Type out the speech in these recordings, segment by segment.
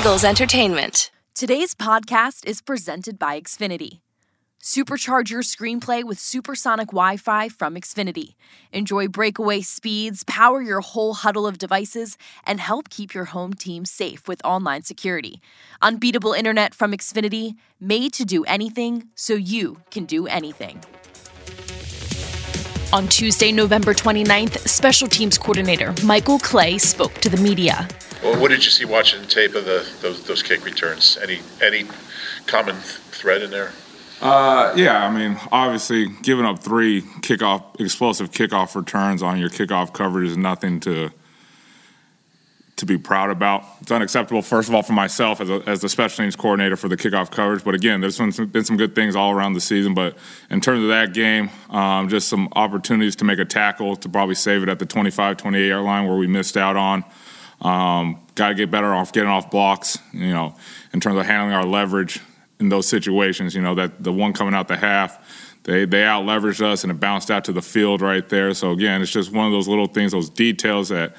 Eagles Entertainment. Today's podcast is presented by Xfinity. Supercharge your screenplay with supersonic Wi Fi from Xfinity. Enjoy breakaway speeds, power your whole huddle of devices, and help keep your home team safe with online security. Unbeatable internet from Xfinity, made to do anything so you can do anything. On Tuesday, November 29th, Special Teams Coordinator Michael Clay spoke to the media. Well, what did you see watching the tape of the those, those kick returns? Any any common thread in there? Uh, yeah, I mean, obviously, giving up three kickoff explosive kickoff returns on your kickoff coverage is nothing to to be proud about. It's unacceptable, first of all, for myself as, a, as the special teams coordinator for the kickoff coverage. But again, there's been some, been some good things all around the season. But in terms of that game, um, just some opportunities to make a tackle to probably save it at the 25, 28 yard line where we missed out on. Um, Got to get better off getting off blocks, you know, in terms of handling our leverage in those situations. You know, that the one coming out the half, they they out leveraged us and it bounced out to the field right there. So again, it's just one of those little things, those details that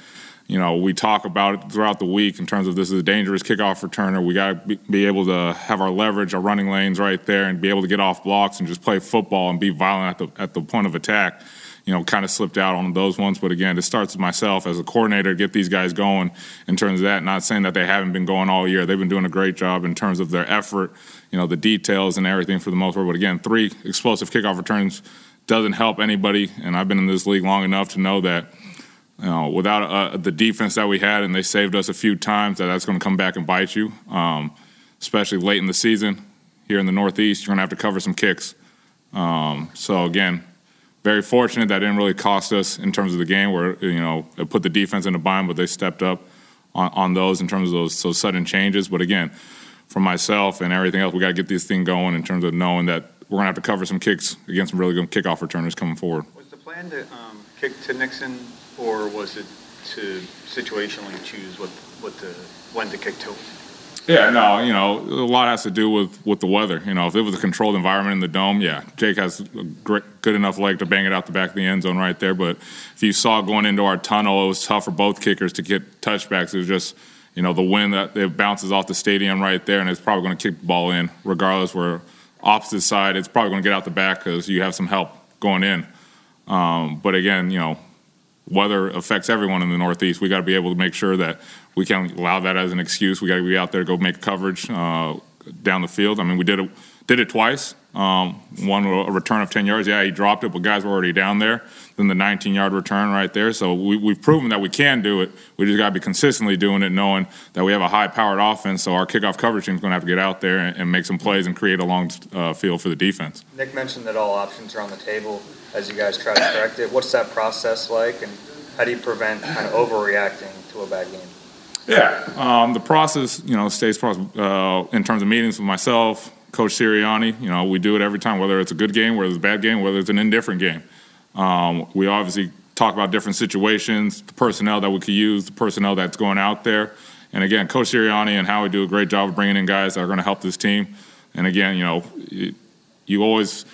you know, we talk about it throughout the week in terms of this is a dangerous kickoff returner. We got to be, able to have our leverage, our running lanes right there, and be able to get off blocks and just play football and be violent at the at the point of attack. You know, kind of slipped out on those ones, but again, it starts with myself as a coordinator get these guys going in terms of that. Not saying that they haven't been going all year; they've been doing a great job in terms of their effort, you know, the details and everything for the most part. But again, three explosive kickoff returns doesn't help anybody, and I've been in this league long enough to know that you know, without uh, the defense that we had, and they saved us a few times, that that's going to come back and bite you, um, especially late in the season. Here in the Northeast, you're going to have to cover some kicks. Um, so again, very fortunate that didn't really cost us in terms of the game, where you know it put the defense in a bind, but they stepped up on, on those in terms of those, those sudden changes. But again, for myself and everything else, we got to get this thing going in terms of knowing that we're going to have to cover some kicks against some really good kickoff returners coming forward. Was the plan to um, kick to Nixon or was it to situationally choose what, what the, when to kick to? Yeah, no, you know, a lot has to do with, with the weather. You know, if it was a controlled environment in the dome, yeah, Jake has a great, good enough leg to bang it out the back of the end zone right there. But if you saw going into our tunnel, it was tough for both kickers to get touchbacks. It was just, you know, the wind that it bounces off the stadium right there, and it's probably going to kick the ball in, regardless. Where opposite side, it's probably going to get out the back because you have some help going in. Um, but again, you know, weather affects everyone in the Northeast. We got to be able to make sure that we can't allow that as an excuse. We got to be out there, to go make coverage uh, down the field. I mean, we did it did it twice. Um, one a return of 10 yards. Yeah, he dropped it, but guys were already down there. Then the 19 yard return right there. So we, have proven that we can do it. We just got to be consistently doing it, knowing that we have a high powered offense. So our kickoff coverage team is going to have to get out there and, and, make some plays and create a long uh, field for the defense. Nick mentioned that all options are on the table as you guys try to correct it. What's that process like, and how do you prevent kind of overreacting to a bad game? Yeah, um, the process, you know, stays uh, in terms of meetings with myself, Coach Sirianni. You know, we do it every time, whether it's a good game, whether it's a bad game, whether it's an indifferent game. Um, we obviously talk about different situations, the personnel that we could use, the personnel that's going out there. And again, Coach Sirianni and Howie do a great job of bringing in guys that are going to help this team. And again, you know, you always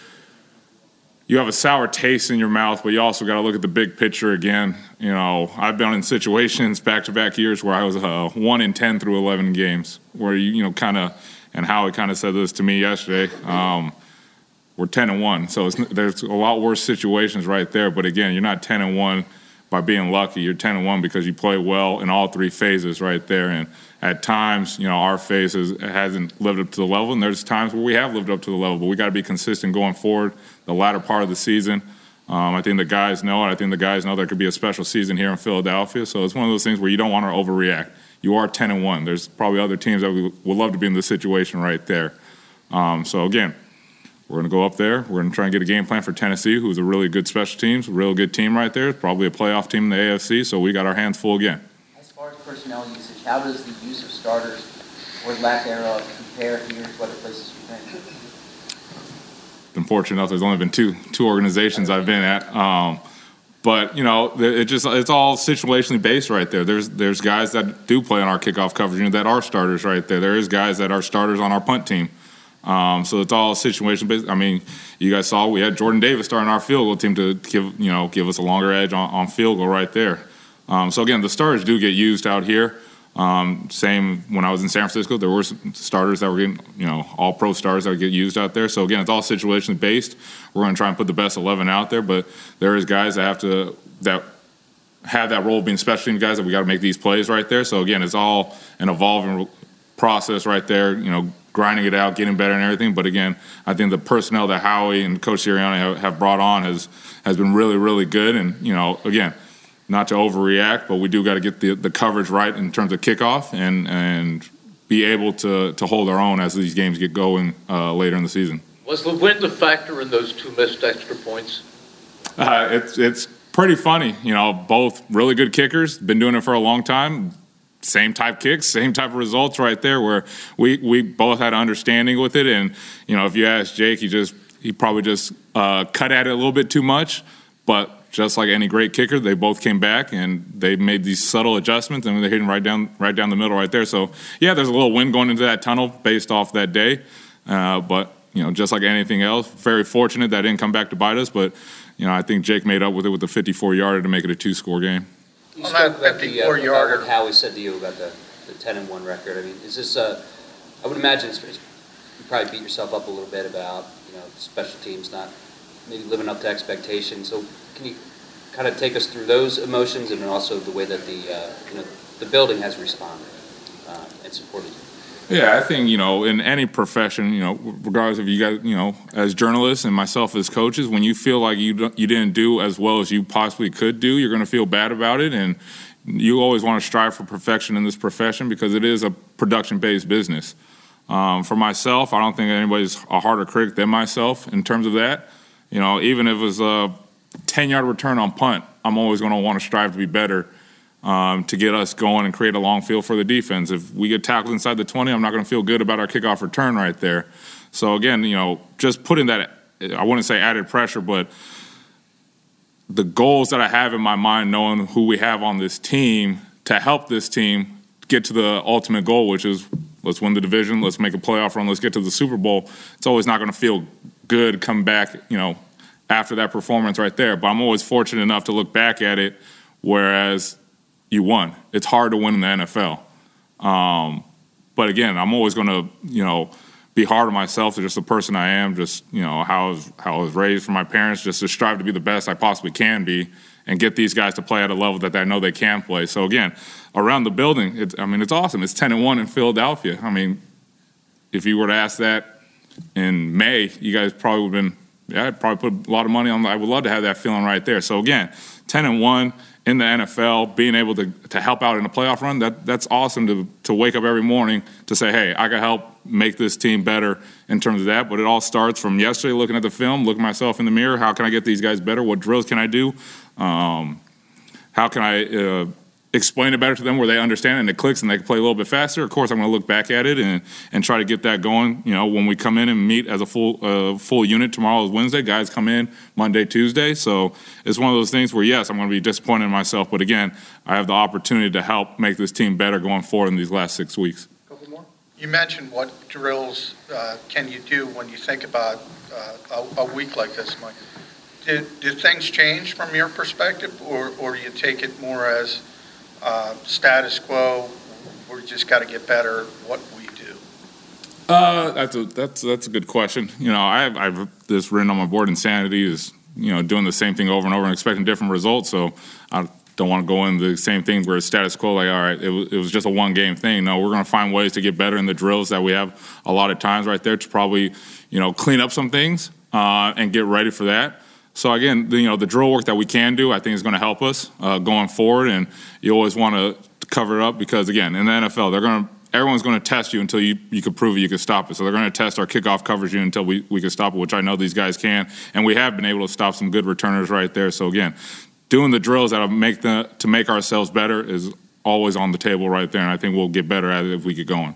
you have a sour taste in your mouth, but you also got to look at the big picture again. You know, I've been in situations back to back years where I was uh, one in ten through eleven games, where you you know kind of, and Howie kind of said this to me yesterday. Um, we're ten and one, so there's a lot worse situations right there. But again, you're not ten and one by being lucky. You're ten and one because you play well in all three phases right there. And at times, you know, our phase has, hasn't lived up to the level, and there's times where we have lived up to the level. But we got to be consistent going forward. The latter part of the season, um, I think the guys know it. I think the guys know there could be a special season here in Philadelphia. So it's one of those things where you don't want to overreact. You are 10 and one. There's probably other teams that would love to be in this situation right there. Um, so again, we're going to go up there. We're going to try and get a game plan for Tennessee, who's a really good special teams, a real good team right there. It's Probably a playoff team in the AFC. So we got our hands full again. As far as personnel usage, how does the use of starters or lack thereof compare here to other places you've been? Been fortunate enough. There's only been two two organizations I've been at. Um, but you know, it just it's all situationally based right there. There's there's guys that do play on our kickoff coverage, you know, that are starters right there. There is guys that are starters on our punt team. Um, so it's all situation based. I mean, you guys saw we had Jordan Davis starting our field goal team to give you know give us a longer edge on, on field goal right there. Um, so again, the stars do get used out here. Um, same when I was in San Francisco, there were starters that were getting, you know, all pro stars that get used out there. So again, it's all situation based. We're going to try and put the best 11 out there, but there is guys that have to that have that role of being special team guys that we got to make these plays right there. So again, it's all an evolving process right there. You know, grinding it out, getting better and everything. But again, I think the personnel that Howie and Coach Sirianni have, have brought on has has been really, really good. And you know, again not to overreact, but we do got to get the, the coverage right in terms of kickoff and and be able to to hold our own as these games get going uh, later in the season. Was the wind a factor in those two missed extra points? Uh, it's it's pretty funny, you know. Both really good kickers, been doing it for a long time. Same type kicks, same type of results right there. Where we we both had understanding with it, and you know, if you ask Jake, he just he probably just uh, cut at it a little bit too much, but just like any great kicker, they both came back and they made these subtle adjustments and they're hitting right down right down the middle right there. So yeah, there's a little wind going into that tunnel based off that day, uh, but you know, just like anything else, very fortunate that didn't come back to bite us. But you know, I think Jake made up with it with the 54 yarder to make it a two score game. You spoke about the uh, about what Howie said to you about the, the 10 and one record. I mean, is this? Uh, I would imagine it's, you probably beat yourself up a little bit about you know special teams not maybe living up to expectations. So can you kind of take us through those emotions and also the way that the uh, you know the building has responded uh, and supported you? Yeah, I think you know in any profession, you know, regardless of you guys, you know, as journalists and myself as coaches, when you feel like you you didn't do as well as you possibly could do, you're going to feel bad about it, and you always want to strive for perfection in this profession because it is a production-based business. Um, for myself, I don't think anybody's a harder critic than myself in terms of that. You know, even if it was a 10 yard return on punt, I'm always going to want to strive to be better um, to get us going and create a long field for the defense. If we get tackled inside the 20, I'm not going to feel good about our kickoff return right there. So, again, you know, just putting that, I wouldn't say added pressure, but the goals that I have in my mind, knowing who we have on this team to help this team get to the ultimate goal, which is let's win the division, let's make a playoff run, let's get to the Super Bowl. It's always not going to feel good come back, you know, after that performance right there. But I'm always fortunate enough to look back at it, whereas you won. It's hard to win in the NFL. Um, but again, I'm always going to, you know, be hard on myself to just the person I am, just you know how I was how I was raised from my parents, just to strive to be the best I possibly can be, and get these guys to play at a level that I know they can play. So again, around the building, I mean, it's awesome. It's 10 and one in Philadelphia. I mean, if you were to ask that in May, you guys probably would have been, yeah, I'd probably put a lot of money on. I would love to have that feeling right there. So again, 10 and one in the NFL, being able to, to help out in a playoff run, that that's awesome to to wake up every morning to say, hey, I can help make this team better in terms of that. But it all starts from yesterday, looking at the film, looking myself in the mirror. How can I get these guys better? What drills can I do? Um, how can I uh, explain it better to them where they understand it and it clicks and they can play a little bit faster. Of course, I'm going to look back at it and, and try to get that going. You know, when we come in and meet as a full uh, full unit tomorrow is Wednesday. Guys come in Monday, Tuesday. So it's one of those things where yes, I'm going to be disappointed in myself, but again, I have the opportunity to help make this team better going forward in these last six weeks. You mentioned what drills uh, can you do when you think about uh, a, a week like this, Mike. Did, did things change from your perspective, or, or do you take it more as uh, status quo, we just got to get better what we do? Uh, that's a that's that's a good question. You know, I have, I have this written on my board. Insanity is you know doing the same thing over and over and expecting different results. So I don't want to go in the same thing where it's status quo. Like, all right, it was, it was just a one game thing. No, we're going to find ways to get better in the drills that we have a lot of times right there to probably you know clean up some things uh, and get ready for that. So again, the, you know, the drill work that we can do, I think, is going to help us uh, going forward. And you always want to cover it up because, again, in the NFL, they're going to everyone's going to test you until you, you can prove it, you can stop it. So they're going to test our kickoff coverage until we, we can stop it, which I know these guys can. And we have been able to stop some good returners right there. So again, doing the drills that make the to make ourselves better is always on the table right there. And I think we'll get better at it if we get going.